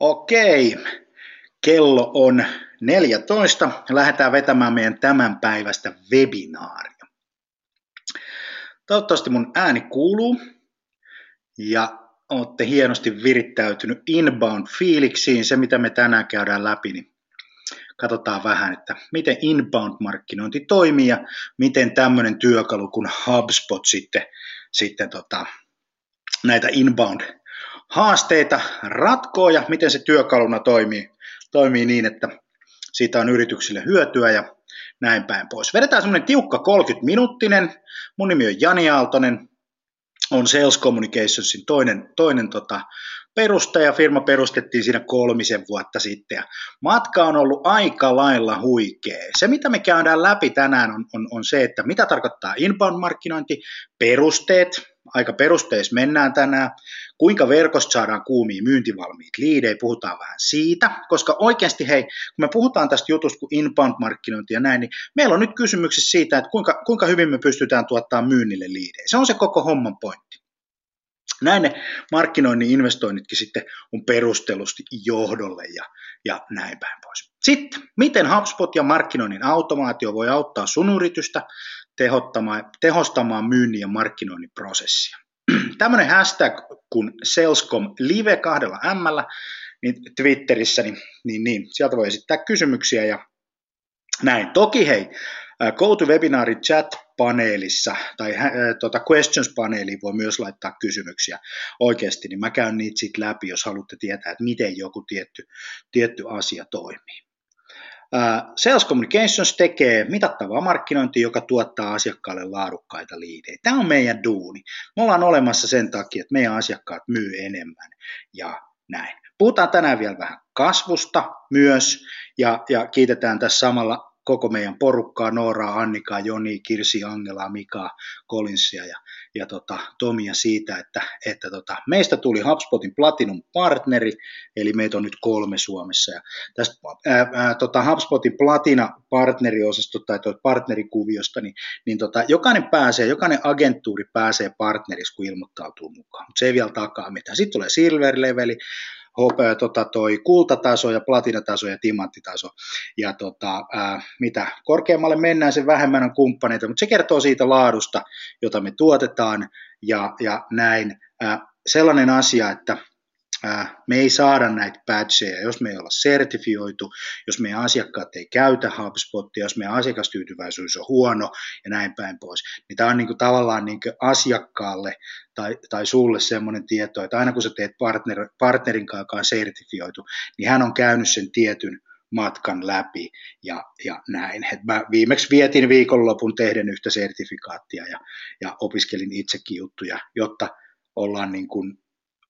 Okei, kello on 14. Lähdetään vetämään meidän tämän päivästä webinaaria. Toivottavasti mun ääni kuuluu ja olette hienosti virittäytynyt inbound fiiliksiin. Se, mitä me tänään käydään läpi, niin katsotaan vähän, että miten inbound-markkinointi toimii ja miten tämmöinen työkalu kuin HubSpot sitten, sitten tota, näitä inbound haasteita ratkoo ja miten se työkaluna toimii, toimii niin, että siitä on yrityksille hyötyä ja näin päin pois. Vedetään semmoinen tiukka 30-minuuttinen. Mun nimi on Jani Aaltonen, on Sales Communicationsin toinen, toinen tota, perustaja. Firma perustettiin siinä kolmisen vuotta sitten ja matka on ollut aika lailla huikea. Se, mitä me käydään läpi tänään, on, on, on se, että mitä tarkoittaa inbound-markkinointi, perusteet, aika perusteissa mennään tänään, kuinka verkosta saadaan kuumia myyntivalmiit liidejä, puhutaan vähän siitä, koska oikeasti hei, kun me puhutaan tästä jutusta kuin inbound-markkinointi ja näin, niin meillä on nyt kysymyksissä siitä, että kuinka, kuinka hyvin me pystytään tuottamaan myynnille liidejä. Se on se koko homman pointti. Näin ne markkinoinnin investoinnitkin sitten on perustelusti johdolle ja, ja näin päin pois. Sitten, miten HubSpot ja markkinoinnin automaatio voi auttaa sun yritystä tehostamaan myynnin ja markkinoinnin prosessia. Tämmöinen hashtag kuin Salescom Live kahdella M, niin Twitterissä, niin, niin, niin sieltä voi esittää kysymyksiä ja näin. Toki hei, GoToWebinarin chat-paneelissa tai äh, tuota questions-paneeliin voi myös laittaa kysymyksiä oikeasti, niin mä käyn niitä sitten läpi, jos haluatte tietää, että miten joku tietty, tietty asia toimii. Sales Communications tekee mitattavaa markkinointia, joka tuottaa asiakkaalle laadukkaita liidejä. Tämä on meidän duuni. Me ollaan olemassa sen takia, että meidän asiakkaat myy enemmän ja näin. Puhutaan tänään vielä vähän kasvusta myös ja, ja kiitetään tässä samalla koko meidän porukkaa, Nooraa, Annikaa, Joni, Kirsi, Angelaa, Mika, Collinsia ja, ja tota, Tomia siitä, että, että tota, meistä tuli HubSpotin Platinum partneri, eli meitä on nyt kolme Suomessa. Ja tästä ää, ää, tota, HubSpotin Platina partneriosasto tai partnerikuviosta, niin, niin tota, jokainen pääsee, jokainen agenttuuri pääsee partnerissa, kun ilmoittautuu mukaan, mutta se ei vielä takaa mitään. Sitten tulee silver leveli, tota, toi kultataso ja platinataso ja timanttitaso. Ja tota, ää, mitä korkeammalle mennään, sen vähemmän on kumppaneita, mutta se kertoo siitä laadusta, jota me tuotetaan ja, ja näin. Ää, sellainen asia, että me ei saada näitä badgeja, jos me ei olla sertifioitu, jos meidän asiakkaat ei käytä HubSpotia, jos meidän asiakastyytyväisyys on huono ja näin päin pois. Niin tämä on niin kuin tavallaan niin kuin asiakkaalle tai, tai sulle semmoinen tieto, että aina kun sä teet partner, partnerin kanssa sertifioitu, niin hän on käynyt sen tietyn matkan läpi ja, ja näin. Et mä viimeksi vietin viikonlopun tehden yhtä sertifikaattia ja, ja opiskelin itsekin juttuja, jotta ollaan niin kuin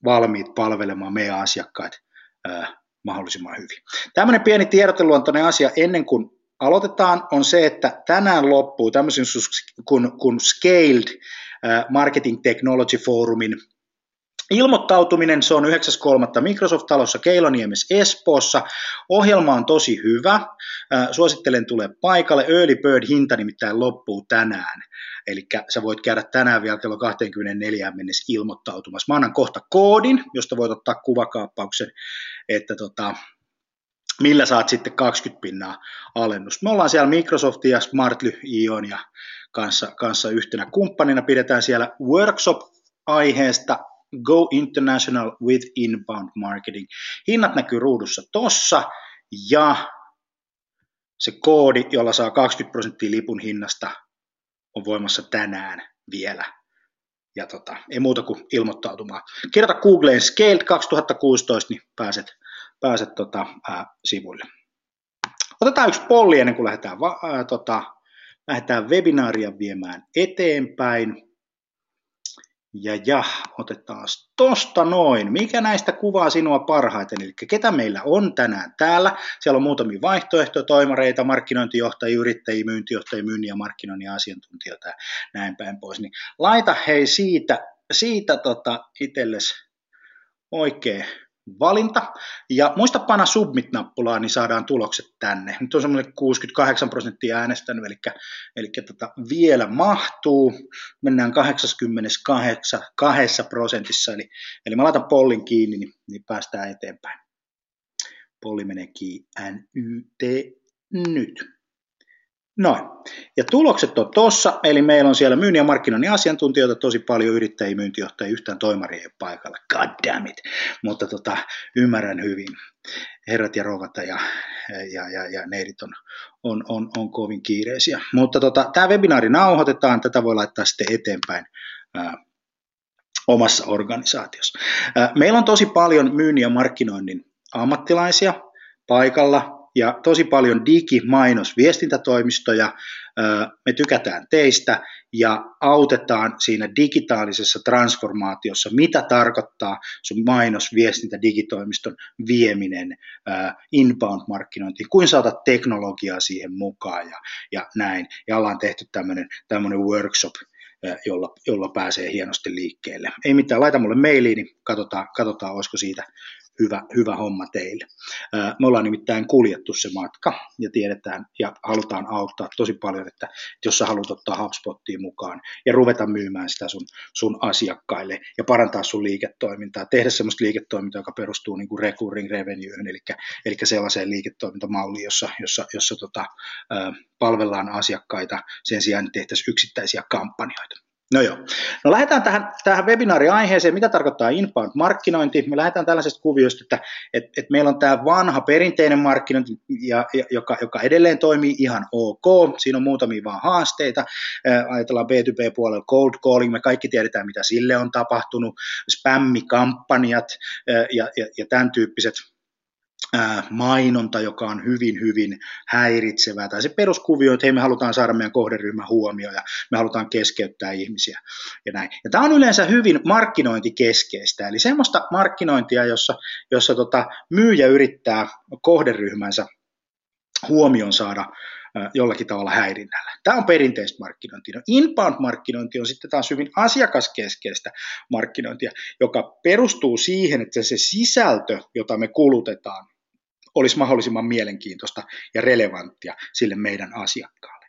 valmiit palvelemaan meidän asiakkaita mahdollisimman hyvin. Tämmöinen pieni tiedoteluontoinen asia ennen kuin aloitetaan on se, että tänään loppuu tämmöisen kuin, kuin Scaled Marketing Technology Forumin Ilmoittautuminen, se on 9.3. Microsoft-talossa Keiloniemessä Espoossa. Ohjelma on tosi hyvä. Suosittelen tulee paikalle. Early Bird hinta nimittäin loppuu tänään. Eli sä voit käydä tänään vielä kello 24 mennessä ilmoittautumassa. Mä annan kohta koodin, josta voit ottaa kuvakaappauksen, että tota, millä saat sitten 20 pinnaa alennusta. Me ollaan siellä Microsoft ja Smartly Ion ja kanssa, kanssa yhtenä kumppanina. Pidetään siellä workshop-aiheesta Go International with Inbound Marketing. Hinnat näkyy ruudussa tossa ja se koodi, jolla saa 20 prosenttia lipun hinnasta, on voimassa tänään vielä. Ja tota, ei muuta kuin ilmoittautumaan. Kirjoita Googleen Scaled 2016, niin pääset, pääset tota, ää, sivuille. Otetaan yksi polli ennen kuin lähdetään, ää, tota, lähdetään webinaaria viemään eteenpäin. Ja ja, otetaan tosta noin. Mikä näistä kuvaa sinua parhaiten? Eli ketä meillä on tänään täällä? Siellä on muutamia vaihtoehtoja, toimareita, markkinointijohtajia, yrittäjiä, myyntijohtajia, myynnin ja markkinoinnin asiantuntijoita ja näin päin pois. Niin laita hei siitä, siitä tota itsellesi oikein valinta. Ja muista panna submit-nappulaa, niin saadaan tulokset tänne. Nyt on semmoinen 68 prosenttia äänestänyt, eli, eli tota, vielä mahtuu. Mennään 82 prosentissa, eli, eli mä laitan pollin kiinni, niin, niin päästään eteenpäin. Polli menee NYT nyt. Noin. Ja tulokset on tossa, eli meillä on siellä myynnin ja markkinoinnin asiantuntijoita tosi paljon, yrittäjiä, myyntijohtajia, yhtään toimaria ei paikalla. God damn it. Mutta tota, ymmärrän hyvin. Herrat ja rovat ja, ja, ja, ja neidit on, on, on, on kovin kiireisiä. Mutta tota, tämä webinaari nauhoitetaan, tätä voi laittaa sitten eteenpäin ää, omassa organisaatiossa. Ää, meillä on tosi paljon myynnin ja markkinoinnin ammattilaisia paikalla, ja tosi paljon digi-. Me tykätään teistä ja autetaan siinä digitaalisessa transformaatiossa, mitä tarkoittaa sun mainos-, viestintä-, digitoimiston vieminen inbound-markkinointiin, kuin saada teknologiaa siihen mukaan ja, ja näin. Ja ollaan tehty tämmöinen workshop, jolla, jolla pääsee hienosti liikkeelle. Ei mitään, laita mulle mailiin, niin katsotaan, katsotaan olisiko siitä hyvä, hyvä homma teille. Me ollaan nimittäin kuljettu se matka ja tiedetään ja halutaan auttaa tosi paljon, että jos sä haluat ottaa HubSpottiin mukaan ja ruveta myymään sitä sun, sun asiakkaille ja parantaa sun liiketoimintaa, tehdä semmoista liiketoimintaa, joka perustuu niin kuin recurring revenueen, eli, eli sellaiseen liiketoimintamalliin, jossa, jossa, jossa tota, palvellaan asiakkaita sen sijaan, että tehtäisiin yksittäisiä kampanjoita. No joo. No lähdetään tähän, tähän webinaariaiheeseen, mitä tarkoittaa inbound-markkinointi. Me lähdetään tällaisesta kuviosta, että et, et meillä on tämä vanha perinteinen markkinointi, ja, ja, joka, joka edelleen toimii ihan ok. Siinä on muutamia vaan haasteita. Ajatellaan B2B-puolella cold calling, me kaikki tiedetään, mitä sille on tapahtunut, spämmikampanjat ja, ja, ja tämän tyyppiset mainonta, joka on hyvin, hyvin häiritsevää, tai se peruskuvio, että hei, me halutaan saada meidän kohderyhmän huomioon ja me halutaan keskeyttää ihmisiä ja näin. Ja tämä on yleensä hyvin markkinointikeskeistä, eli semmoista markkinointia, jossa, jossa tota, myyjä yrittää kohderyhmänsä huomion saada jollakin tavalla häirinnällä. Tämä on perinteistä markkinointia. No inbound-markkinointi on sitten taas hyvin asiakaskeskeistä markkinointia, joka perustuu siihen, että se sisältö, jota me kulutetaan, olisi mahdollisimman mielenkiintoista ja relevanttia sille meidän asiakkaalle.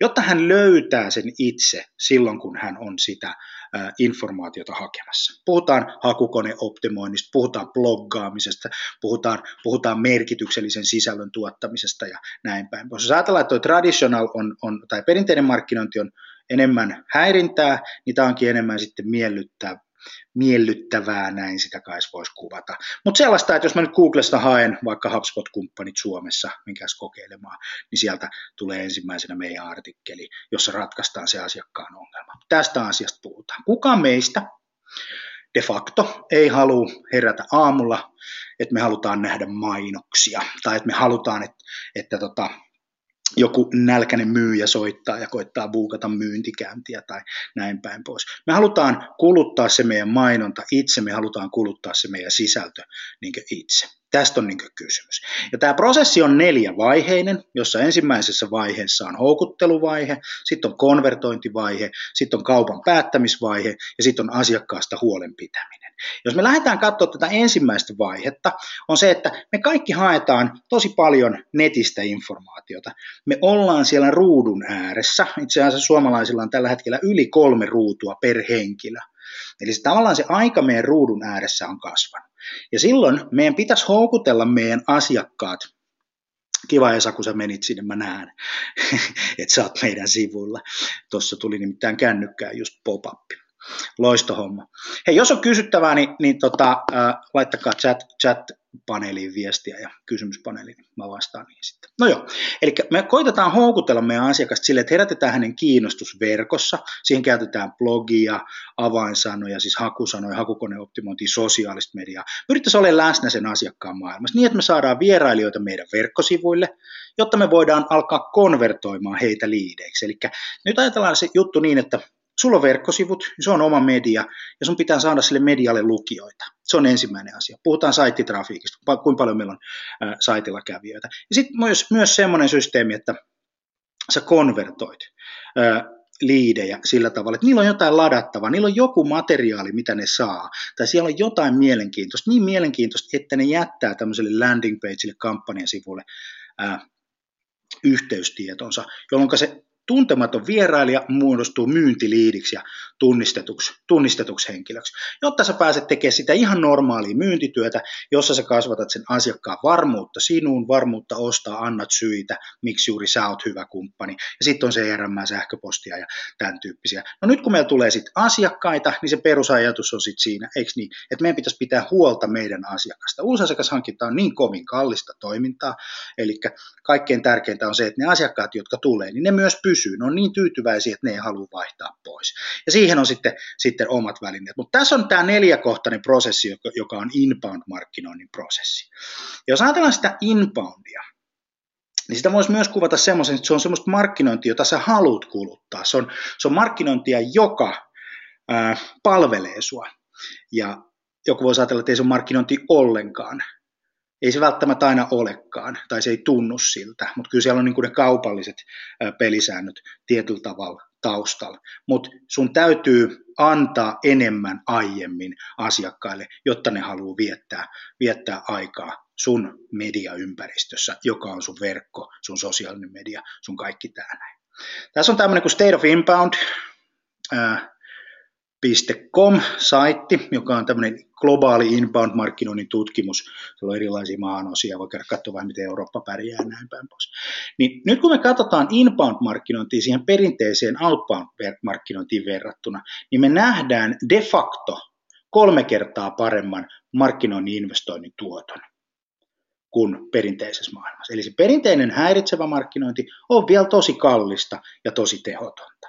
Jotta hän löytää sen itse silloin, kun hän on sitä informaatiota hakemassa. Puhutaan hakukoneoptimoinnista, puhutaan bloggaamisesta, puhutaan, puhutaan merkityksellisen sisällön tuottamisesta ja näin päin. Jos ajatellaan, että traditional on, on, tai perinteinen markkinointi on enemmän häirintää, niin tämä onkin enemmän sitten miellyttää, miellyttävää, näin sitä kai voisi kuvata. Mutta sellaista, että jos mä nyt Googlesta haen vaikka HubSpot-kumppanit Suomessa, minkäs kokeilemaan, niin sieltä tulee ensimmäisenä meidän artikkeli, jossa ratkaistaan se asiakkaan ongelma. Tästä asiasta puhutaan. Kuka meistä de facto ei halua herätä aamulla, että me halutaan nähdä mainoksia, tai että me halutaan, että, että tota, joku nälkäinen myyjä soittaa ja koittaa buukata myyntikäyntiä tai näin päin pois. Me halutaan kuluttaa se meidän mainonta itse, me halutaan kuluttaa se meidän sisältö niin itse. Tästä on niin kysymys. Ja tämä prosessi on neljävaiheinen, jossa ensimmäisessä vaiheessa on houkutteluvaihe, sitten on konvertointivaihe, sitten on kaupan päättämisvaihe ja sitten on asiakkaasta huolen pitäminen. Jos me lähdetään katsoa tätä ensimmäistä vaihetta, on se, että me kaikki haetaan tosi paljon netistä informaatiota. Me ollaan siellä ruudun ääressä. Itse asiassa suomalaisilla on tällä hetkellä yli kolme ruutua per henkilö. Eli se, tavallaan se aika meidän ruudun ääressä on kasvanut. Ja silloin meidän pitäisi houkutella meidän asiakkaat Kiva Esa, kun sä menit sinne, mä näen, että sä oot meidän sivuilla. Tuossa tuli nimittäin kännykkään just pop-up. Loistohomma. Hei, jos on kysyttävää, niin, niin tota, äh, laittakaa chat, chat-paneeliin viestiä ja kysymyspaneeliin, niin mä vastaan niihin sitten. No joo, eli me koitetaan houkutella meidän asiakasta sille, että herätetään hänen kiinnostus verkossa. Siihen käytetään blogia, avainsanoja, siis hakusanoja, hakukoneoptimointia, sosiaalista mediaa. Yrittäisiin olla läsnä sen asiakkaan maailmassa niin, että me saadaan vierailijoita meidän verkkosivuille, jotta me voidaan alkaa konvertoimaan heitä liideiksi. Eli nyt ajatellaan se juttu niin, että sulla on verkkosivut, se on oma media, ja sun pitää saada sille medialle lukijoita. Se on ensimmäinen asia. Puhutaan saittitrafiikista, kuinka paljon meillä on ä, saitilla kävijöitä. Ja sitten myös, myös semmoinen systeemi, että sä konvertoit ä, liidejä sillä tavalla, että niillä on jotain ladattavaa, niillä on joku materiaali, mitä ne saa, tai siellä on jotain mielenkiintoista, niin mielenkiintoista, että ne jättää tämmöiselle landing pageille, kampanjan sivulle yhteystietonsa, jolloin se tuntematon vierailija muodostuu myyntiliidiksi ja tunnistetuksi, tunnistetuksi henkilöksi, jotta sä pääset tekemään sitä ihan normaalia myyntityötä, jossa sä kasvatat sen asiakkaan varmuutta sinuun, varmuutta ostaa, annat syitä, miksi juuri sä oot hyvä kumppani, ja sitten on se CRM, sähköpostia ja tämän tyyppisiä. No nyt kun meillä tulee sitten asiakkaita, niin se perusajatus on sitten siinä, eikö niin, että meidän pitäisi pitää huolta meidän asiakasta. Uusi asiakashankinta on niin kovin kallista toimintaa, eli kaikkein tärkeintä on se, että ne asiakkaat, jotka tulee, niin ne myös pysyy, ne on niin tyytyväisiä, että ne ei halua vaihtaa pois. Ja siihen on sitten, sitten omat välineet. Mutta tässä on tämä neljäkohtainen prosessi, joka, joka on inbound-markkinoinnin prosessi. Ja jos ajatellaan sitä inboundia, niin sitä voisi myös kuvata semmoisen, että se on semmoista markkinointia, jota sä haluat kuluttaa. Se on, se on markkinointia, joka ää, palvelee sua. Ja joku voisi ajatella, että ei se ole markkinointi ollenkaan. Ei se välttämättä aina olekaan, tai se ei tunnu siltä, mutta kyllä siellä on niin kuin ne kaupalliset pelisäännöt tietyllä tavalla taustalla. Mutta sun täytyy antaa enemmän aiemmin asiakkaille, jotta ne haluaa viettää, viettää aikaa sun mediaympäristössä, joka on sun verkko, sun sosiaalinen media, sun kaikki tämä näin. Tässä on tämmöinen kuin State of Inbound, .com-saitti, joka on tämmöinen globaali inbound-markkinoinnin tutkimus. Siellä on erilaisia maanosia, voi käydä katsoa vähän, miten Eurooppa pärjää ja näin päin pois. Niin nyt kun me katsotaan inbound-markkinointia siihen perinteiseen outbound-markkinointiin verrattuna, niin me nähdään de facto kolme kertaa paremman markkinoinnin investoinnin tuoton kuin perinteisessä maailmassa. Eli se perinteinen häiritsevä markkinointi on vielä tosi kallista ja tosi tehotonta.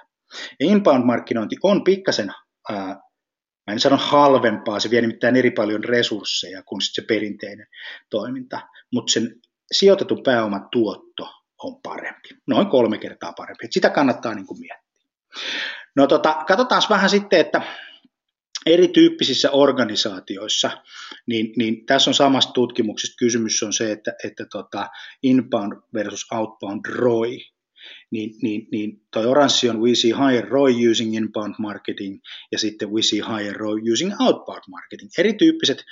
Ja inbound-markkinointi on pikkasen ää, mä en sano halvempaa, se vie nimittäin eri paljon resursseja kuin se perinteinen toiminta, mutta sen sijoitetun pääoman tuotto on parempi, noin kolme kertaa parempi. Et sitä kannattaa niin kuin miettiä. No tota, katsotaan vähän sitten, että erityyppisissä organisaatioissa, niin, niin tässä on samasta tutkimuksesta kysymys on se, että, että tota inbound versus outbound ROI, niin, niin, niin toi oranssi on we see higher ROI using inbound marketing ja sitten we see higher ROI using outbound marketing. Erityyppiset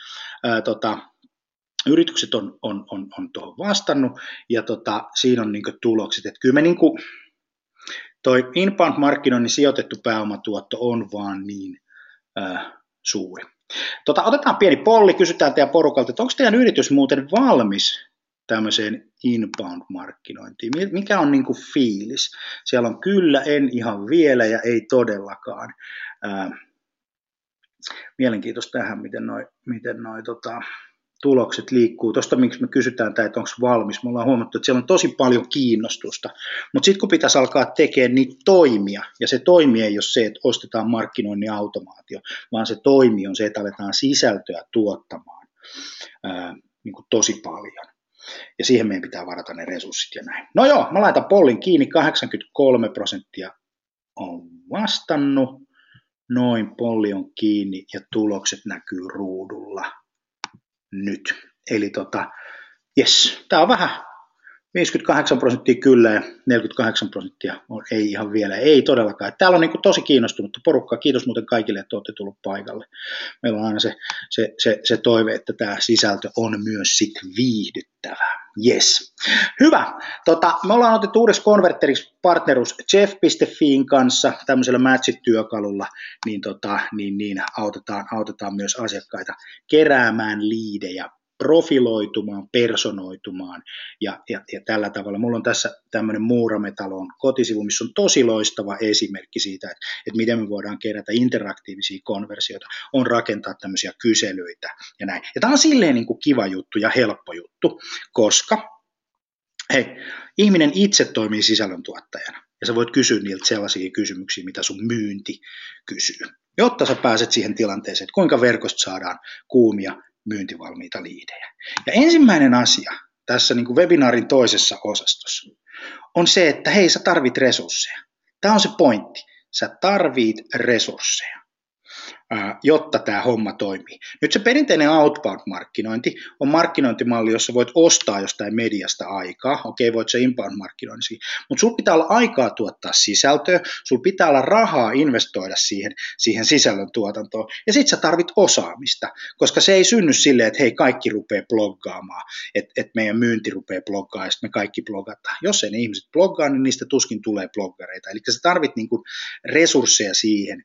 ää, tota, yritykset on, on, on, on tuohon vastannut ja tota, siinä on niin tulokset. Että kyllä me niin kuin, toi inbound-markkinoinnin sijoitettu pääomatuotto on vaan niin ää, suuri. Tota, otetaan pieni polli, kysytään teidän porukalta, että onko teidän yritys muuten valmis tämmöiseen inbound-markkinointiin? Mikä on niin kuin fiilis? Siellä on kyllä, en ihan vielä ja ei todellakaan. Ää, mielenkiintoista tähän, miten noi, miten noi tota, tulokset liikkuu. Tuosta miksi me kysytään tämä, että onko valmis. Me ollaan huomattu, että siellä on tosi paljon kiinnostusta. Mutta sitten kun pitäisi alkaa tekemään niitä toimia, ja se toimi ei ole se, että ostetaan markkinoinnin automaatio, vaan se toimi on se, että aletaan sisältöä tuottamaan ää, niin kuin tosi paljon. Ja siihen meidän pitää varata ne resurssit ja näin. No joo, mä laitan pollin kiinni, 83 prosenttia on vastannut. Noin polli on kiinni ja tulokset näkyy ruudulla nyt. Eli tota, yes, tämä on vähän 58 prosenttia kyllä ja 48 prosenttia on ei ihan vielä, ei todellakaan. Täällä on niin tosi kiinnostunutta porukkaa. Kiitos muuten kaikille, että olette tullut paikalle. Meillä on aina se, se, se, se toive, että tämä sisältö on myös sit viihdyttävää. Yes. Hyvä. Tota, me ollaan otettu uudessa konverteriksi partnerus Jeff.fiin kanssa tämmöisellä Matchit-työkalulla, niin, tota, niin, niin autetaan, autetaan myös asiakkaita keräämään liidejä profiloitumaan, personoitumaan ja, ja, ja tällä tavalla. Mulla on tässä tämmöinen Muurametalon kotisivu, missä on tosi loistava esimerkki siitä, että, että miten me voidaan kerätä interaktiivisia konversioita, on rakentaa tämmöisiä kyselyitä ja näin. Ja tämä on silleen niin kuin kiva juttu ja helppo juttu, koska hei, ihminen itse toimii sisällöntuottajana ja sä voit kysyä niiltä sellaisia kysymyksiä, mitä sun myynti kysyy jotta sä pääset siihen tilanteeseen, että kuinka verkosta saadaan kuumia myyntivalmiita liidejä. Ja ensimmäinen asia tässä niin kuin webinaarin toisessa osastossa on se, että hei, sä tarvit resursseja. Tämä on se pointti. Sä tarvit resursseja. Jotta tämä homma toimii. Nyt se perinteinen outbound-markkinointi on markkinointimalli, jossa voit ostaa jostain mediasta aikaa. Okei, voit se inbound-markkinointi, mutta sulla pitää olla aikaa tuottaa sisältöä, sulla pitää olla rahaa investoida siihen, siihen sisällön tuotantoon, ja sit sä tarvit osaamista, koska se ei synny silleen, että hei, kaikki rupeaa bloggaamaan, että et meidän myynti rupeaa bloggaamaan, ja me kaikki blogataan. Jos ei ne ihmiset bloggaa, niin niistä tuskin tulee bloggareita. Eli sä tarvit niinku resursseja siihen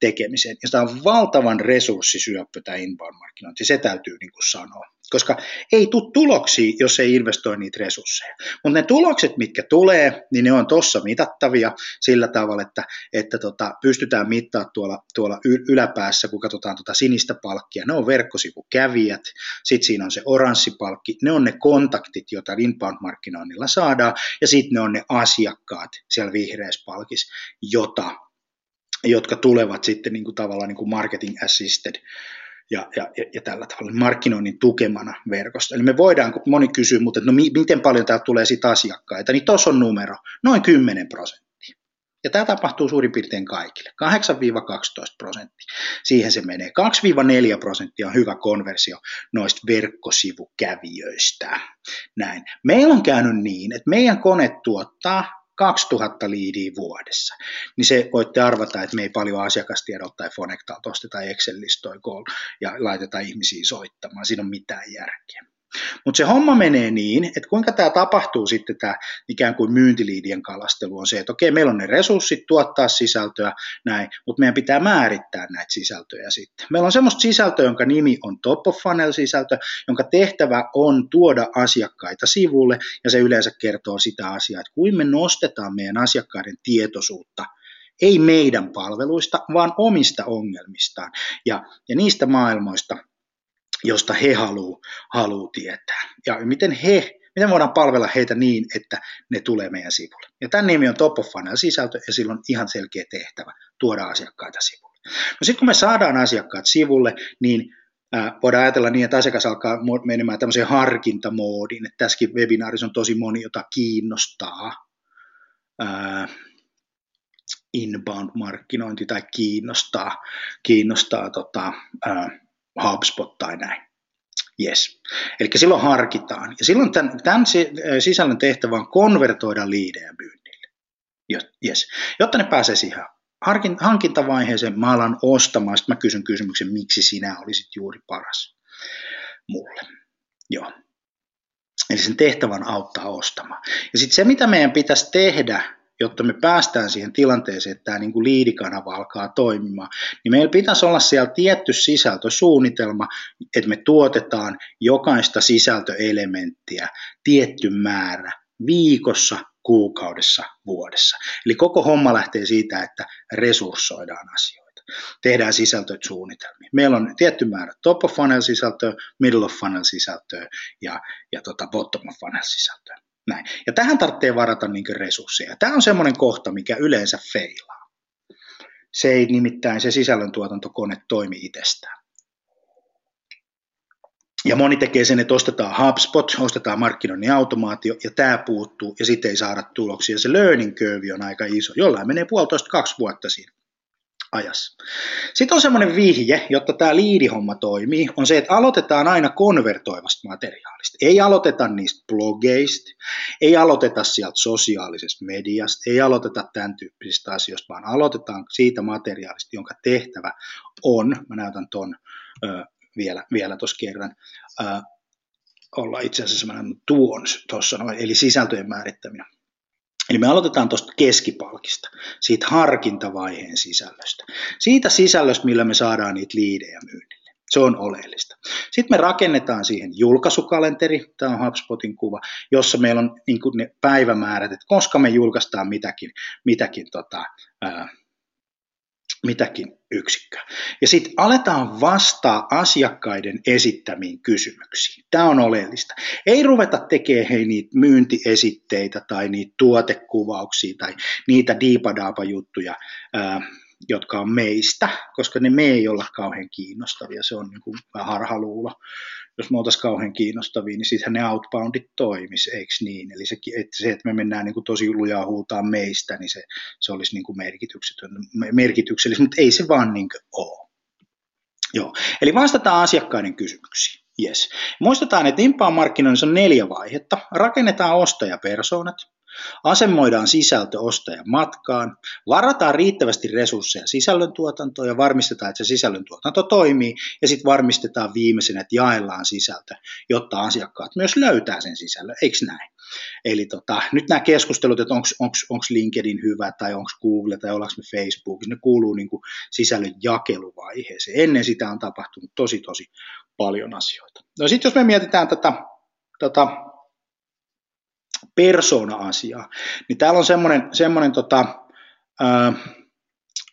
tekemiseen, ja sitä on valtavan resurssisyöppö tämä inbound-markkinointi, se täytyy niin kuin sanoa. Koska ei tule tuloksia, jos ei investoi niitä resursseja. Mutta ne tulokset, mitkä tulee, niin ne on tuossa mitattavia sillä tavalla, että, että tota, pystytään mittaa tuolla, tuolla yläpäässä, kun katsotaan tuota sinistä palkkia. Ne on verkkosivukävijät, sitten siinä on se oranssipalkki, ne on ne kontaktit, joita inbound-markkinoinnilla saadaan, ja sitten ne on ne asiakkaat siellä vihreässä palkissa, jota jotka tulevat sitten niin kuin tavallaan niin kuin marketing assisted ja, ja, ja tällä tavalla markkinoinnin tukemana verkosta. Eli me voidaan, kun moni kysyy, mutta no miten paljon täältä tulee sitten asiakkaita, niin tuossa on numero, noin 10 prosenttia. Ja tämä tapahtuu suurin piirtein kaikille, 8-12 prosenttia. Siihen se menee. 2-4 prosenttia on hyvä konversio noista verkkosivukävijöistä. Näin. Meillä on käynyt niin, että meidän kone tuottaa 2000 liidiä vuodessa, niin se voitte arvata, että me ei paljon asiakastiedolta tai Fonectalta osteta Excel-listoja ja laiteta ihmisiä soittamaan. Siinä on mitään järkeä. Mutta se homma menee niin, että kuinka tämä tapahtuu sitten tämä ikään kuin myyntiliidien kalastelu on se, että okei, meillä on ne resurssit tuottaa sisältöä näin, mutta meidän pitää määrittää näitä sisältöjä sitten. Meillä on semmoista sisältöä, jonka nimi on top of funnel sisältö, jonka tehtävä on tuoda asiakkaita sivulle ja se yleensä kertoo sitä asiaa, että kuin me nostetaan meidän asiakkaiden tietoisuutta ei meidän palveluista, vaan omista ongelmistaan ja, ja niistä maailmoista, josta he haluaa haluu tietää. Ja miten he, miten voidaan palvella heitä niin, että ne tulee meidän sivulle. Ja tämän nimi on Top of Funnel sisältö, ja silloin on ihan selkeä tehtävä tuoda asiakkaita sivulle. No sitten kun me saadaan asiakkaat sivulle, niin ää, voidaan ajatella niin, että asiakas alkaa menemään tämmöiseen harkintamoodiin, että tässäkin webinaarissa on tosi moni, jota kiinnostaa ää, inbound-markkinointi tai kiinnostaa, kiinnostaa tota, ää, HubSpot tai näin. Yes. Eli silloin harkitaan. Ja silloin tämän, tämän sisällön tehtävä on konvertoida liidejä myynnille. Yes. Jotta ne pääsee siihen hankintavaiheeseen, mä alan ostamaan, sitten mä kysyn kysymyksen, miksi sinä olisit juuri paras mulle. Joo. Eli sen tehtävän auttaa ostamaan. Ja sitten se, mitä meidän pitäisi tehdä, jotta me päästään siihen tilanteeseen, että tämä niin kuin liidikanava alkaa toimimaan, niin meillä pitäisi olla siellä tietty sisältösuunnitelma, että me tuotetaan jokaista sisältöelementtiä tietty määrä viikossa, kuukaudessa, vuodessa. Eli koko homma lähtee siitä, että resurssoidaan asioita. Tehdään sisältösuunnitelmia. Meillä on tietty määrä top of funnel sisältöä, middle of funnel sisältöä ja, ja tota bottom of funnel sisältöä. Näin. Ja tähän tarvitsee varata niin resursseja. Tämä on semmoinen kohta, mikä yleensä feilaa. Se ei nimittäin, se sisällöntuotantokone toimi itsestään. Ja moni tekee sen, että ostetaan HubSpot, ostetaan markkinoinnin automaatio, ja tämä puuttuu, ja sitten ei saada tuloksia. Se learning curve on aika iso. Jollain menee puolitoista kaksi vuotta siinä ajassa. Sitten on semmoinen vihje, jotta tämä liidihomma toimii, on se, että aloitetaan aina konvertoivasta materiaalista. Ei aloiteta niistä blogeista, ei aloiteta sieltä sosiaalisesta mediasta, ei aloiteta tämän tyyppisistä asioista, vaan aloitetaan siitä materiaalista, jonka tehtävä on, mä näytän ton ö, vielä, vielä tuossa kerran, ö, olla itse asiassa mä tuon tuossa, eli sisältöjen määrittäminen Eli me aloitetaan tuosta keskipalkista, siitä harkintavaiheen sisällöstä. Siitä sisällöstä, millä me saadaan niitä liidejä myynnille. Se on oleellista. Sitten me rakennetaan siihen julkaisukalenteri, tämä on HubSpotin kuva, jossa meillä on niin ne päivämäärät, että koska me julkaistaan mitäkin, mitäkin tota, ää, mitäkin yksikköä. Ja sitten aletaan vastaa asiakkaiden esittämiin kysymyksiin. Tämä on oleellista. Ei ruveta tekemään hei, niitä myyntiesitteitä tai niitä tuotekuvauksia tai niitä diipadaapa-juttuja, jotka on meistä, koska ne me ei olla kauhean kiinnostavia. Se on niin kuin harhaluulo jos me oltaisiin kauhean kiinnostavia, niin sittenhän ne outboundit toimisi, eikö niin? Eli se, että, se, että me mennään niin kuin tosi lujaa huutaa meistä, niin se, se olisi niin kuin merkityksellistä, mutta ei se vaan niin kuin ole. Joo, eli vastataan asiakkaiden kysymyksiin. Yes. Muistetaan, että inbound markkinoinnissa on neljä vaihetta. Rakennetaan ostajapersonat, Asemoidaan sisältö ostajan matkaan, varataan riittävästi resursseja sisällöntuotantoon ja varmistetaan, että se sisällöntuotanto toimii ja sitten varmistetaan viimeisenä, että jaellaan sisältö, jotta asiakkaat myös löytää sen sisällön, eikö näin? Eli tota, nyt nämä keskustelut, että onko LinkedIn hyvä tai onko Google tai ollaanko me Facebook, ne kuuluu niin sisällön jakeluvaiheeseen. Ennen sitä on tapahtunut tosi tosi paljon asioita. No sitten jos me mietitään tätä, tätä persona-asiaa, niin täällä on semmoinen, semmoinen tota, äh,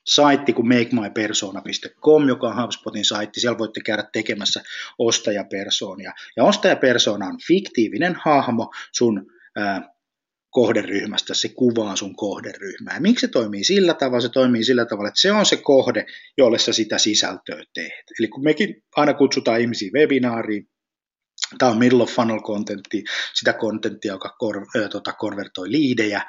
saitti kuin makemypersona.com, joka on HubSpotin saitti. Siellä voitte käydä tekemässä ostajapersoonia. Ja ostajapersona on fiktiivinen hahmo sun äh, kohderyhmästä, se kuvaa sun kohderyhmää. Ja miksi se toimii sillä tavalla? Se toimii sillä tavalla, että se on se kohde, jolle sä sitä sisältöä teet. Eli kun mekin aina kutsutaan ihmisiä webinaariin, Tämä on middle of funnel contentti, sitä kontenttia, joka kor, äh, tota, konvertoi liidejä,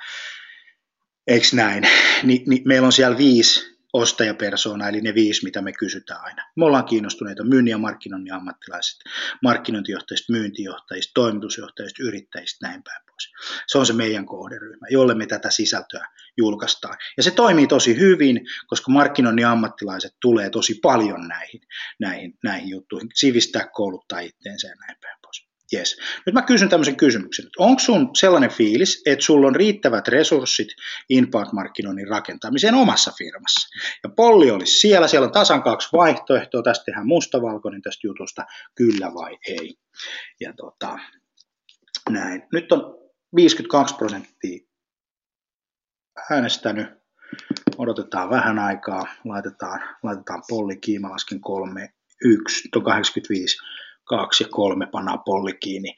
eikö näin? Ni, ni, meillä on siellä viisi ostajapersona, eli ne viisi, mitä me kysytään aina. Me ollaan kiinnostuneita myynnin ja markkinoinnin ammattilaiset, markkinointijohtajista, myyntijohtajista, toimitusjohtajista, yrittäjistä, näin päin pois. Se on se meidän kohderyhmä, jolle me tätä sisältöä julkaistaan. Ja se toimii tosi hyvin, koska markkinoinnin ammattilaiset tulee tosi paljon näihin, näihin, näihin juttuihin, sivistää, kouluttaa itteensä ja näin päin. Yes. Nyt mä kysyn tämmöisen kysymyksen. Onko sun sellainen fiilis, että sulla on riittävät resurssit inbound-markkinoinnin rakentamiseen omassa firmassa? Ja polli olisi siellä, siellä on tasan kaksi vaihtoehtoa, tästä tehdään mustavalkoinen tästä jutusta, kyllä vai ei. Ja tota, näin. Nyt on 52 prosenttia äänestänyt. Odotetaan vähän aikaa, laitetaan, laitetaan polli kiimalaskin 3, 1, 85 kaksi ja kolme panaa polli kiinni.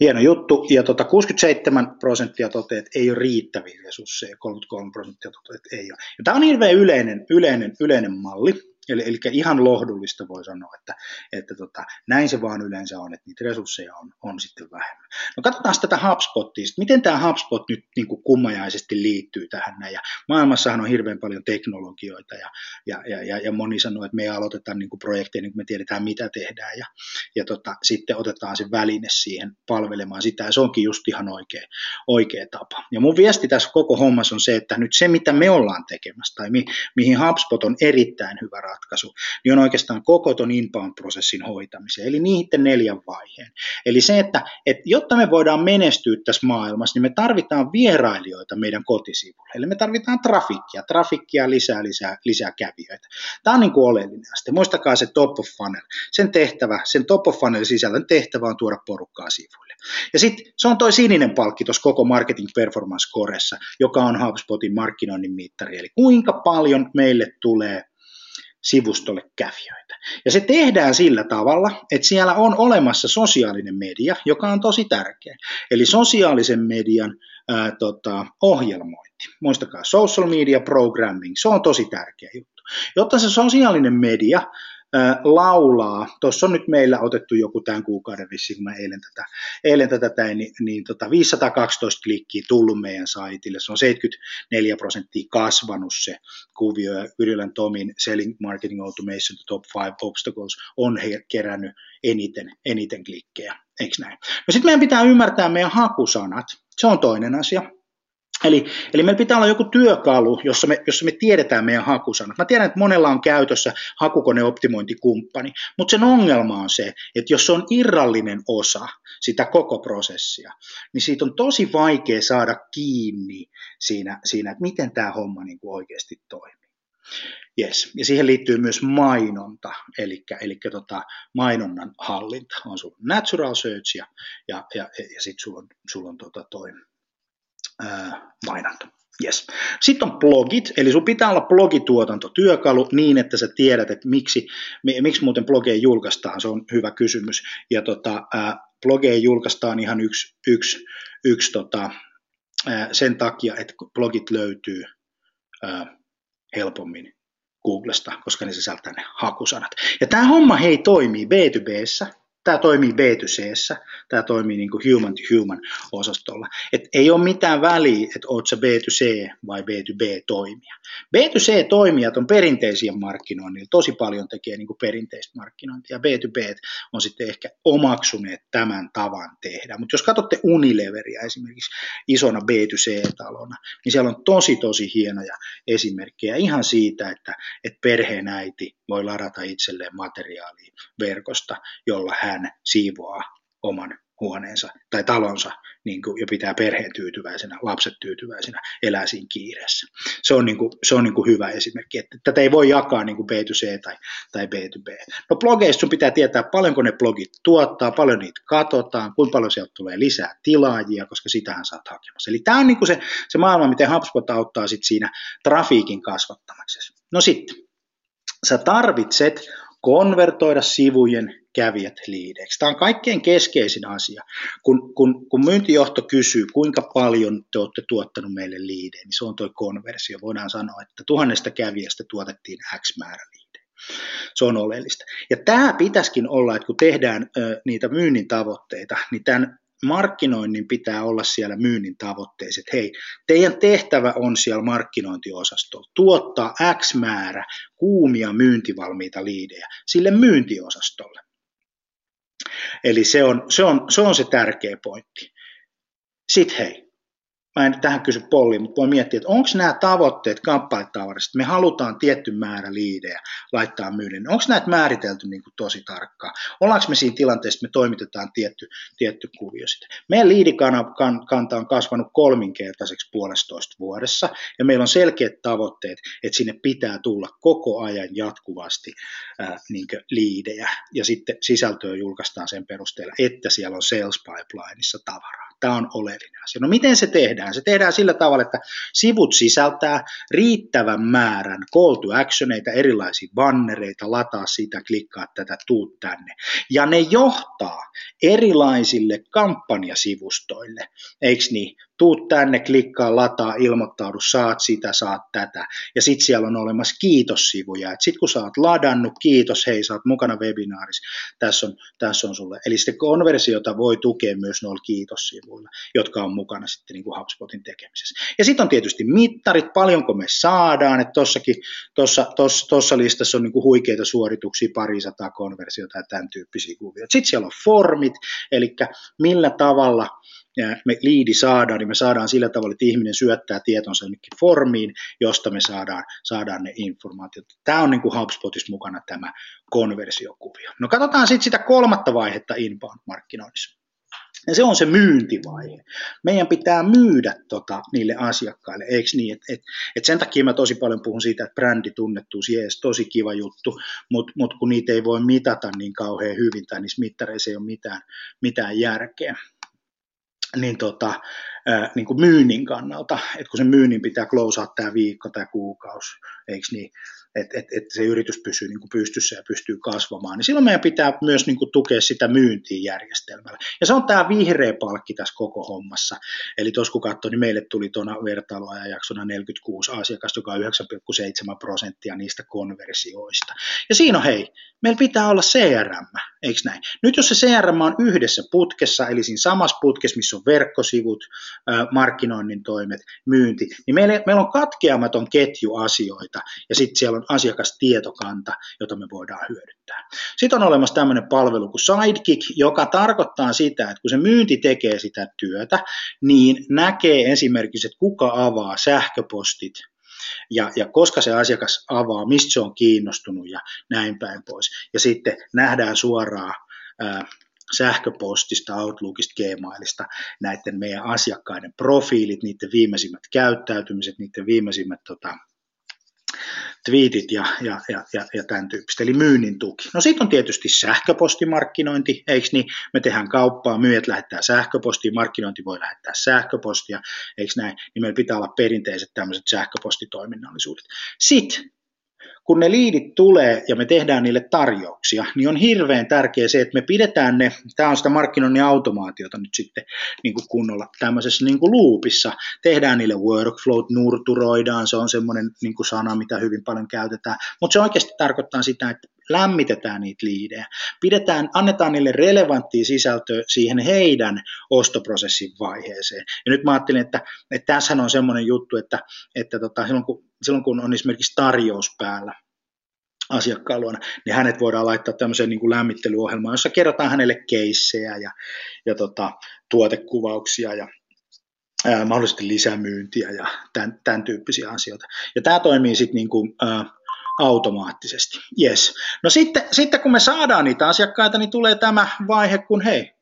Hieno juttu. Ja tota 67 prosenttia toteaa, että ei ole riittäviä resursseja, 33 prosenttia toteaa, että ei ole. Ja tämä on hirveän yleinen, yleinen, yleinen malli. Eli, eli ihan lohdullista voi sanoa, että, että tota, näin se vaan yleensä on, että niitä resursseja on, on sitten vähemmän. No katsotaan tätä HubSpotia, miten tämä HubSpot nyt niin kuin kummajaisesti liittyy tähän näin. Ja maailmassahan on hirveän paljon teknologioita ja, ja, ja, ja, ja moni sanoo, että me ei aloiteta niin projekteja, niin kuin me tiedetään mitä tehdään ja, ja tota, sitten otetaan se väline siihen palvelemaan sitä ja se onkin just ihan oikea, oikea tapa. Ja mun viesti tässä koko hommassa on se, että nyt se mitä me ollaan tekemässä tai mi, mihin HubSpot on erittäin hyvä ratkaisu, niin on oikeastaan koko ton inbound-prosessin hoitamiseen, eli niiden neljän vaiheen. Eli se, että, että jotta me voidaan menestyä tässä maailmassa, niin me tarvitaan vierailijoita meidän kotisivuille, eli me tarvitaan trafikkia, trafikkia lisää, lisää, lisää kävijöitä. Tämä on niin kuin oleellinen aste. Muistakaa se top of funnel. Sen tehtävä, sen top of funnel sisällön tehtävä on tuoda porukkaa sivuille. Ja sitten se on toi sininen palkki tuossa koko marketing performance koressa, joka on HubSpotin markkinoinnin mittari, eli kuinka paljon meille tulee sivustolle kävijöitä. Ja se tehdään sillä tavalla, että siellä on olemassa sosiaalinen media, joka on tosi tärkeä. Eli sosiaalisen median ää, tota, ohjelmointi. Muistakaa, social media programming, se on tosi tärkeä juttu. Jotta se sosiaalinen media laulaa. Tuossa on nyt meillä otettu joku tämän kuukauden vissi, kun mä eilen tätä, eilen tätä tein, niin, niin tota 512 klikkiä tullut meidän saitille. Se on 74 prosenttia kasvanut se kuvio. Ja Yrjölän Tomin Selling Marketing Automation Top 5 Obstacles on he kerännyt eniten, eniten klikkejä. Eikö näin? No sitten meidän pitää ymmärtää meidän hakusanat. Se on toinen asia. Eli, eli meillä pitää olla joku työkalu, jossa me, jossa me tiedetään meidän hakusanat. Mä tiedän, että monella on käytössä hakukoneoptimointikumppani, mutta sen ongelma on se, että jos se on irrallinen osa sitä koko prosessia, niin siitä on tosi vaikea saada kiinni siinä, siinä että miten tämä homma niin kuin oikeasti toimii. Yes. Ja siihen liittyy myös mainonta, eli, eli tota, mainonnan hallinta. On sulla natural search ja, ja, ja, ja sitten sulla on, sulla on tota toi mainonta. Yes. Sitten on blogit, eli sun pitää olla blogituotantotyökalu niin, että sä tiedät, että miksi, miksi muuten blogeja julkaistaan, se on hyvä kysymys. Ja tota, ää, blogeja julkaistaan ihan yksi, yksi, yksi tota, ää, sen takia, että blogit löytyy helpommin Googlesta, koska ne sisältää ne hakusanat. Ja tämä homma hei toimii B2Bssä, Tämä toimii B2C, tämä toimii niin human to human osastolla. Et ei ole mitään väliä, että oot sä B2C vai B2B toimija. B2C toimijat on perinteisiä markkinoinnilla, tosi paljon tekee niin kuin perinteistä markkinointia. B2B on sitten ehkä omaksuneet tämän tavan tehdä. Mutta jos katsotte Unileveria esimerkiksi isona B2C-talona, niin siellä on tosi tosi hienoja esimerkkejä ihan siitä, että, että perheenäiti voi ladata itselleen materiaalia verkosta, jolla hän siivoaa oman huoneensa tai talonsa niin kuin, ja pitää perheen tyytyväisenä, lapset tyytyväisenä, elää siinä kiireessä. Se on, niin kuin, se on niin kuin hyvä esimerkki, että tätä ei voi jakaa niin kuin B2C tai, tai B2B. No blogeista sun pitää tietää, paljonko ne blogit tuottaa, paljon niitä katsotaan, kuinka paljon sieltä tulee lisää tilaajia, koska sitähän saat hakemassa. Eli tämä on niin kuin se, se maailma, miten HubSpot auttaa sit siinä trafiikin kasvattamisessa. No sitten, sä tarvitset konvertoida sivujen kävijät liideiksi. Tämä on kaikkein keskeisin asia. Kun, kun, kun myyntijohto kysyy, kuinka paljon te olette tuottanut meille liidejä, niin se on tuo konversio. Voidaan sanoa, että tuhannesta kävijästä tuotettiin X määrä liidejä. Se on oleellista. Ja tämä pitäisikin olla, että kun tehdään ö, niitä myynnin tavoitteita, niin tämän markkinoinnin pitää olla siellä myynnin tavoitteissa. hei, teidän tehtävä on siellä markkinointiosastolla tuottaa X määrä kuumia myyntivalmiita liidejä sille myyntiosastolle. Eli se on se, on, se, on se tärkeä pointti. Sitten hei, mä en tähän kysy polliin, mutta voi miettiä, että onko nämä tavoitteet kamppailetavarista, me halutaan tietty määrä liidejä laittaa myynnin, onko näitä määritelty niin kuin tosi tarkkaan? Ollaanko me siinä tilanteessa, että me toimitetaan tietty, tietty kuvio sitten? Meidän liidikanta on kasvanut kolminkertaiseksi puolestoista vuodessa, ja meillä on selkeät tavoitteet, että sinne pitää tulla koko ajan jatkuvasti ää, niin liidejä, ja sitten sisältöä julkaistaan sen perusteella, että siellä on sales pipelineissa tavaraa. Tämä on oleellinen asia. No miten se tehdään? Se tehdään sillä tavalla, että sivut sisältää riittävän määrän call to actioneita, erilaisia bannereita, lataa sitä, klikkaa tätä, tuut tänne. Ja ne johtaa erilaisille kampanjasivustoille, eikö niin? Tuut tänne, klikkaa, lataa, ilmoittaudu, saat sitä, saat tätä. Ja sitten siellä on olemassa kiitossivuja. Sitten kun sä oot ladannut, kiitos, hei, sä oot mukana webinaarissa, tässä on, tässä on sulle. Eli sitten konversiota voi tukea myös noilla kiitossivuilla, jotka on mukana sitten niin kuin HubSpotin tekemisessä. Ja sitten on tietysti mittarit, paljonko me saadaan, että tossakin, tossa, tossa, tossa listassa on niin kuin huikeita suorituksia, pari sataa konversiota ja tämän tyyppisiä kuvia. Sitten siellä on formit, eli millä tavalla me liidi saadaan, niin me saadaan sillä tavalla, että ihminen syöttää tietonsa jonnekin formiin, josta me saadaan, saadaan ne informaatiot. Tämä on niin kuin HubSpotissa mukana tämä konversiokuvio. No katsotaan sitten sitä kolmatta vaihetta inbound-markkinoinnissa. Ja se on se myyntivaihe. Meidän pitää myydä tota niille asiakkaille, eikö niin? Et, et, et sen takia mä tosi paljon puhun siitä, että brändi tunnettuus, jees, tosi kiva juttu, mutta mut kun niitä ei voi mitata niin kauhean hyvin tai niissä mittareissa ei ole mitään, mitään järkeä niin, tota, niin kuin myynnin kannalta, että kun se myynnin pitää closeaa tämä viikko tai kuukausi, eikö niin, että et, et se yritys pysyy niin kuin pystyssä ja pystyy kasvamaan, niin silloin meidän pitää myös niin kuin tukea sitä myyntiä järjestelmällä. Ja se on tämä vihreä palkki tässä koko hommassa. Eli tuossa kun katsoin, niin meille tuli tuona vertailuajanjaksona 46 asiakasta, joka on 9,7 prosenttia niistä konversioista. Ja siinä on hei, meillä pitää olla CRM, eikö näin? Nyt jos se CRM on yhdessä putkessa, eli siinä samassa putkessa, missä on verkkosivut, markkinoinnin toimet, myynti, niin meillä, meillä on katkeamaton ketju asioita, ja sitten siellä on asiakastietokanta, jota me voidaan hyödyntää. Sitten on olemassa tämmöinen palvelu kuin Sidekick, joka tarkoittaa sitä, että kun se myynti tekee sitä työtä, niin näkee esimerkiksi, että kuka avaa sähköpostit ja, ja koska se asiakas avaa, mistä se on kiinnostunut ja näin päin pois. Ja sitten nähdään suoraan ää, sähköpostista, Outlookista, Gmailista näiden meidän asiakkaiden profiilit, niiden viimeisimmät käyttäytymiset, niiden viimeisimmät tota, twiitit ja, ja, ja, ja, ja tämän tyyppistä, eli myynnin tuki. No sitten on tietysti sähköpostimarkkinointi, eikö niin? Me tehdään kauppaa, myyjät lähettää sähköpostia, markkinointi voi lähettää sähköpostia, eikö näin? Niin meillä pitää olla perinteiset tämmöiset sähköpostitoiminnallisuudet. Sitten kun ne liidit tulee ja me tehdään niille tarjouksia, niin on hirveän tärkeää se, että me pidetään ne, tämä on sitä markkinoinnin automaatiota nyt sitten niin kuin kunnolla tämmöisessä niin kuin loopissa, tehdään niille workflowt, nurturoidaan, se on semmoinen niin kuin sana, mitä hyvin paljon käytetään, mutta se oikeasti tarkoittaa sitä, että lämmitetään niitä liidejä, pidetään, annetaan niille relevanttia sisältöä siihen heidän ostoprosessin vaiheeseen. Ja nyt mä ajattelin, että, että tässähän on semmoinen juttu, että, että tota, silloin, kun, silloin kun on esimerkiksi tarjous päällä, asiakkaan luona, niin hänet voidaan laittaa tämmöiseen niin kuin lämmittelyohjelmaan, jossa kerrotaan hänelle keissejä ja, ja tota, tuotekuvauksia ja ää, mahdollisesti lisämyyntiä ja tämän, tämän tyyppisiä asioita. Ja tämä toimii sitten niin kuin, ää, automaattisesti. Yes. No sitten, sitten kun me saadaan niitä asiakkaita, niin tulee tämä vaihe, kun hei,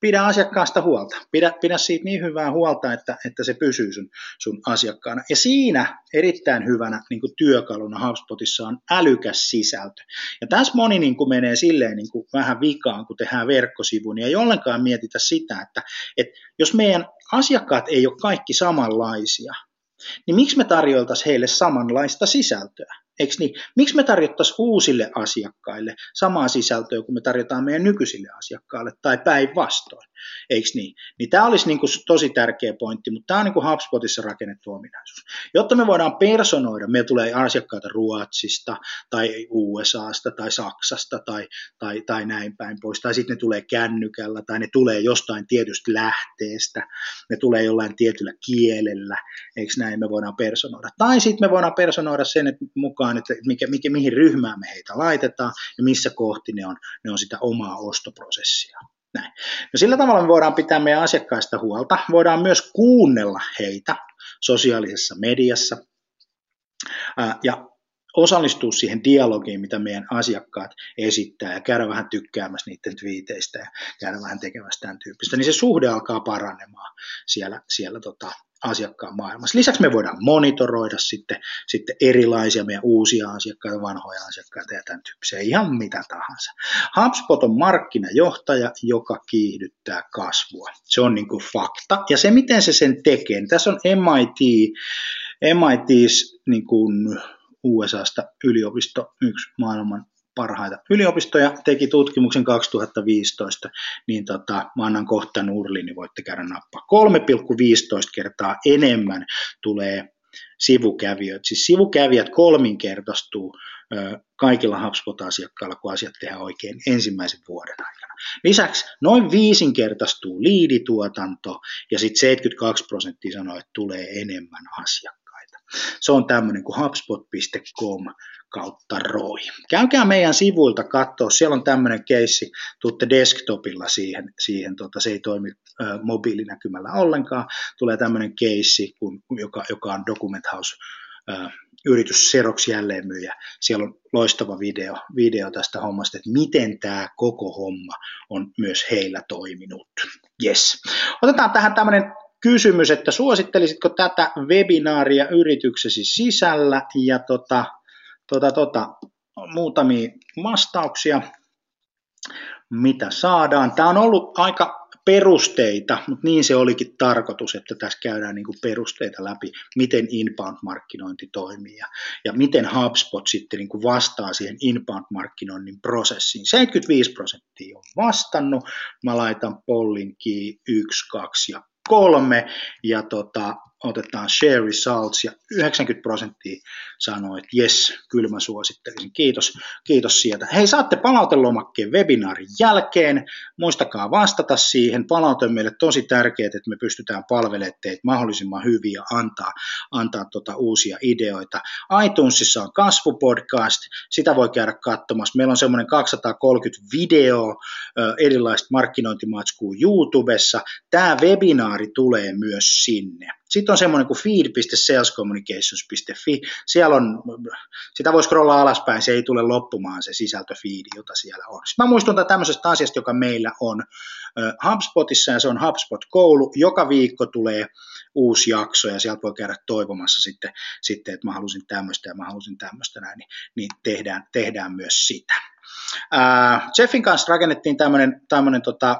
pidä asiakkaasta huolta. Pidä, pidä siitä niin hyvää huolta, että, että se pysyy sun, sun asiakkaana. Ja siinä erittäin hyvänä niin kuin työkaluna HubSpotissa on älykäs sisältö. Ja tässä moni niin kuin menee silleen niin kuin vähän vikaan, kun tehdään verkkosivu, niin ei ollenkaan mietitä sitä, että, että jos meidän asiakkaat ei ole kaikki samanlaisia, niin miksi me tarjoiltaisiin heille samanlaista sisältöä? Eikö niin? Miksi me tarjottaisiin uusille asiakkaille samaa sisältöä kuin me tarjotaan meidän nykyisille asiakkaille tai päinvastoin? Eikö niin? Niin tämä olisi niin kuin tosi tärkeä pointti, mutta tämä on niin kuin HubSpotissa rakennettu ominaisuus. Jotta me voidaan personoida, meillä tulee asiakkaita Ruotsista tai USAsta tai Saksasta tai, tai, tai näin päin pois, tai sitten ne tulee kännykällä tai ne tulee jostain tietystä lähteestä, ne tulee jollain tietyllä kielellä, eikö näin me voidaan personoida. Tai sitten me voidaan personoida sen että mukaan, että mikä, mikä, mihin ryhmään me heitä laitetaan ja missä kohti ne on, ne on sitä omaa ostoprosessia. Näin. No sillä tavalla me voidaan pitää meidän asiakkaista huolta. Voidaan myös kuunnella heitä sosiaalisessa mediassa ja osallistua siihen dialogiin, mitä meidän asiakkaat esittää ja käydä vähän tykkäämässä niiden twiiteistä ja käydä vähän tekemässä tämän tyyppistä, niin se suhde alkaa paranemaan siellä, siellä tota, asiakkaan maailmassa. Lisäksi me voidaan monitoroida sitten, sitten erilaisia meidän uusia asiakkaita, vanhoja asiakkaita ja tämän tyyppisiä, ihan mitä tahansa. HubSpot on markkinajohtaja, joka kiihdyttää kasvua. Se on niin kuin fakta. Ja se, miten se sen tekee, niin tässä on MIT, MITs niin kuin USAsta yliopisto, yksi maailman parhaita yliopistoja, teki tutkimuksen 2015, niin tota, mä annan kohta nurli, niin voitte käydä nappaa. 3,15 kertaa enemmän tulee sivukävijöitä. Siis sivukävijät kolminkertaistuu kaikilla HubSpot-asiakkailla, kun asiat tehdään oikein ensimmäisen vuoden aikana. Lisäksi noin viisinkertaistuu liidituotanto ja sitten 72 prosenttia sanoo, että tulee enemmän asiakkaita. Se on tämmöinen kuin hubspot.com kautta ROI. Käykää meidän sivuilta katsoa, siellä on tämmöinen keissi, tuutte desktopilla siihen, siihen tota, se ei toimi ö, mobiilinäkymällä ollenkaan, tulee tämmöinen keissi, kun, joka, joka on Document House ö, yritys Xerox jälleenmyyjä. Siellä on loistava video, video tästä hommasta, että miten tämä koko homma on myös heillä toiminut. Yes. Otetaan tähän tämmöinen kysymys, että suosittelisitko tätä webinaaria yrityksesi sisällä ja tota, tota, tota, muutamia vastauksia, mitä saadaan. Tämä on ollut aika perusteita, mutta niin se olikin tarkoitus, että tässä käydään niin kuin perusteita läpi, miten inbound-markkinointi toimii ja, ja miten HubSpot sitten niin kuin vastaa siihen inbound-markkinoinnin prosessiin. 75 prosenttia on vastannut, mä laitan pollinkiin 1, 2 ja kolme. Ja tota, otetaan share results ja 90 prosenttia sanoo, että jes, kyllä mä suosittelisin. Kiitos, kiitos sieltä. Hei, saatte palautelomakkeen webinaarin jälkeen. Muistakaa vastata siihen. Palaute on meille tosi tärkeää, että me pystytään palvelemaan teitä mahdollisimman hyvin ja antaa, antaa tota uusia ideoita. iTunesissa on kasvupodcast, sitä voi käydä katsomassa. Meillä on semmoinen 230 video erilaista markkinointimatskua YouTubessa. Tämä webinaari tulee myös sinne. Sitten on semmoinen kuin feed.salescommunications.fi. Siellä on, sitä voi scrollaa alaspäin, se ei tule loppumaan se sisältöfiidi, jota siellä on. Sitten mä muistutan tämmöisestä asiasta, joka meillä on HubSpotissa, ja se on HubSpot-koulu. Joka viikko tulee uusi jakso, ja sieltä voi käydä toivomassa sitten, sitten että mä halusin tämmöistä ja mä halusin tämmöistä näin, niin, niin tehdään, tehdään myös sitä. Ää, Jeffin kanssa rakennettiin tämmöinen tota,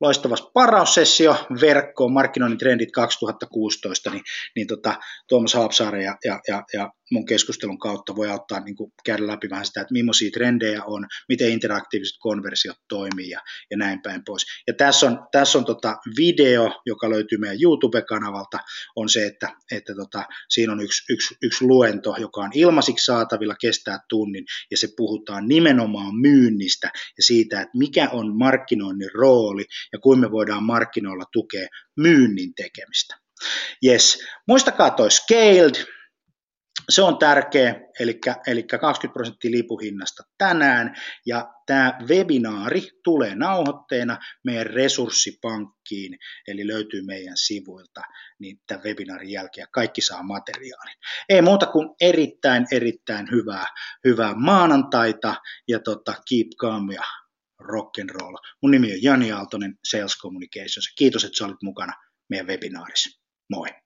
loistava paraussessio verkkoon, markkinoinnin trendit 2016, niin, niin tota, Tuomas Haapsaari ja, ja, ja, ja mun keskustelun kautta voi auttaa niin kuin käydä läpi vähän sitä, että millaisia trendejä on, miten interaktiiviset konversiot toimii ja, ja näin päin pois. Ja tässä on, tässä on tota video, joka löytyy meidän YouTube-kanavalta, on se, että, että tota, siinä on yksi, yksi, yksi luento, joka on ilmaisiksi saatavilla, kestää tunnin, ja se puhutaan nimenomaan myynnistä ja siitä, että mikä on markkinoinnin rooli ja kuinka me voidaan markkinoilla tukea myynnin tekemistä. Yes. Muistakaa toi scaled, se on tärkeä, eli, eli 20 prosenttia lipuhinnasta tänään, ja tämä webinaari tulee nauhoitteena meidän resurssipankkiin, eli löytyy meidän sivuilta, niin tämän webinaarin jälkeen kaikki saa materiaalin. Ei muuta kuin erittäin, erittäin hyvää, hyvää maanantaita, ja tota, keep calm ja rock and roll. Mun nimi on Jani Aaltonen Sales Communications. Kiitos, että sä olit mukana meidän webinaarissa. Moi!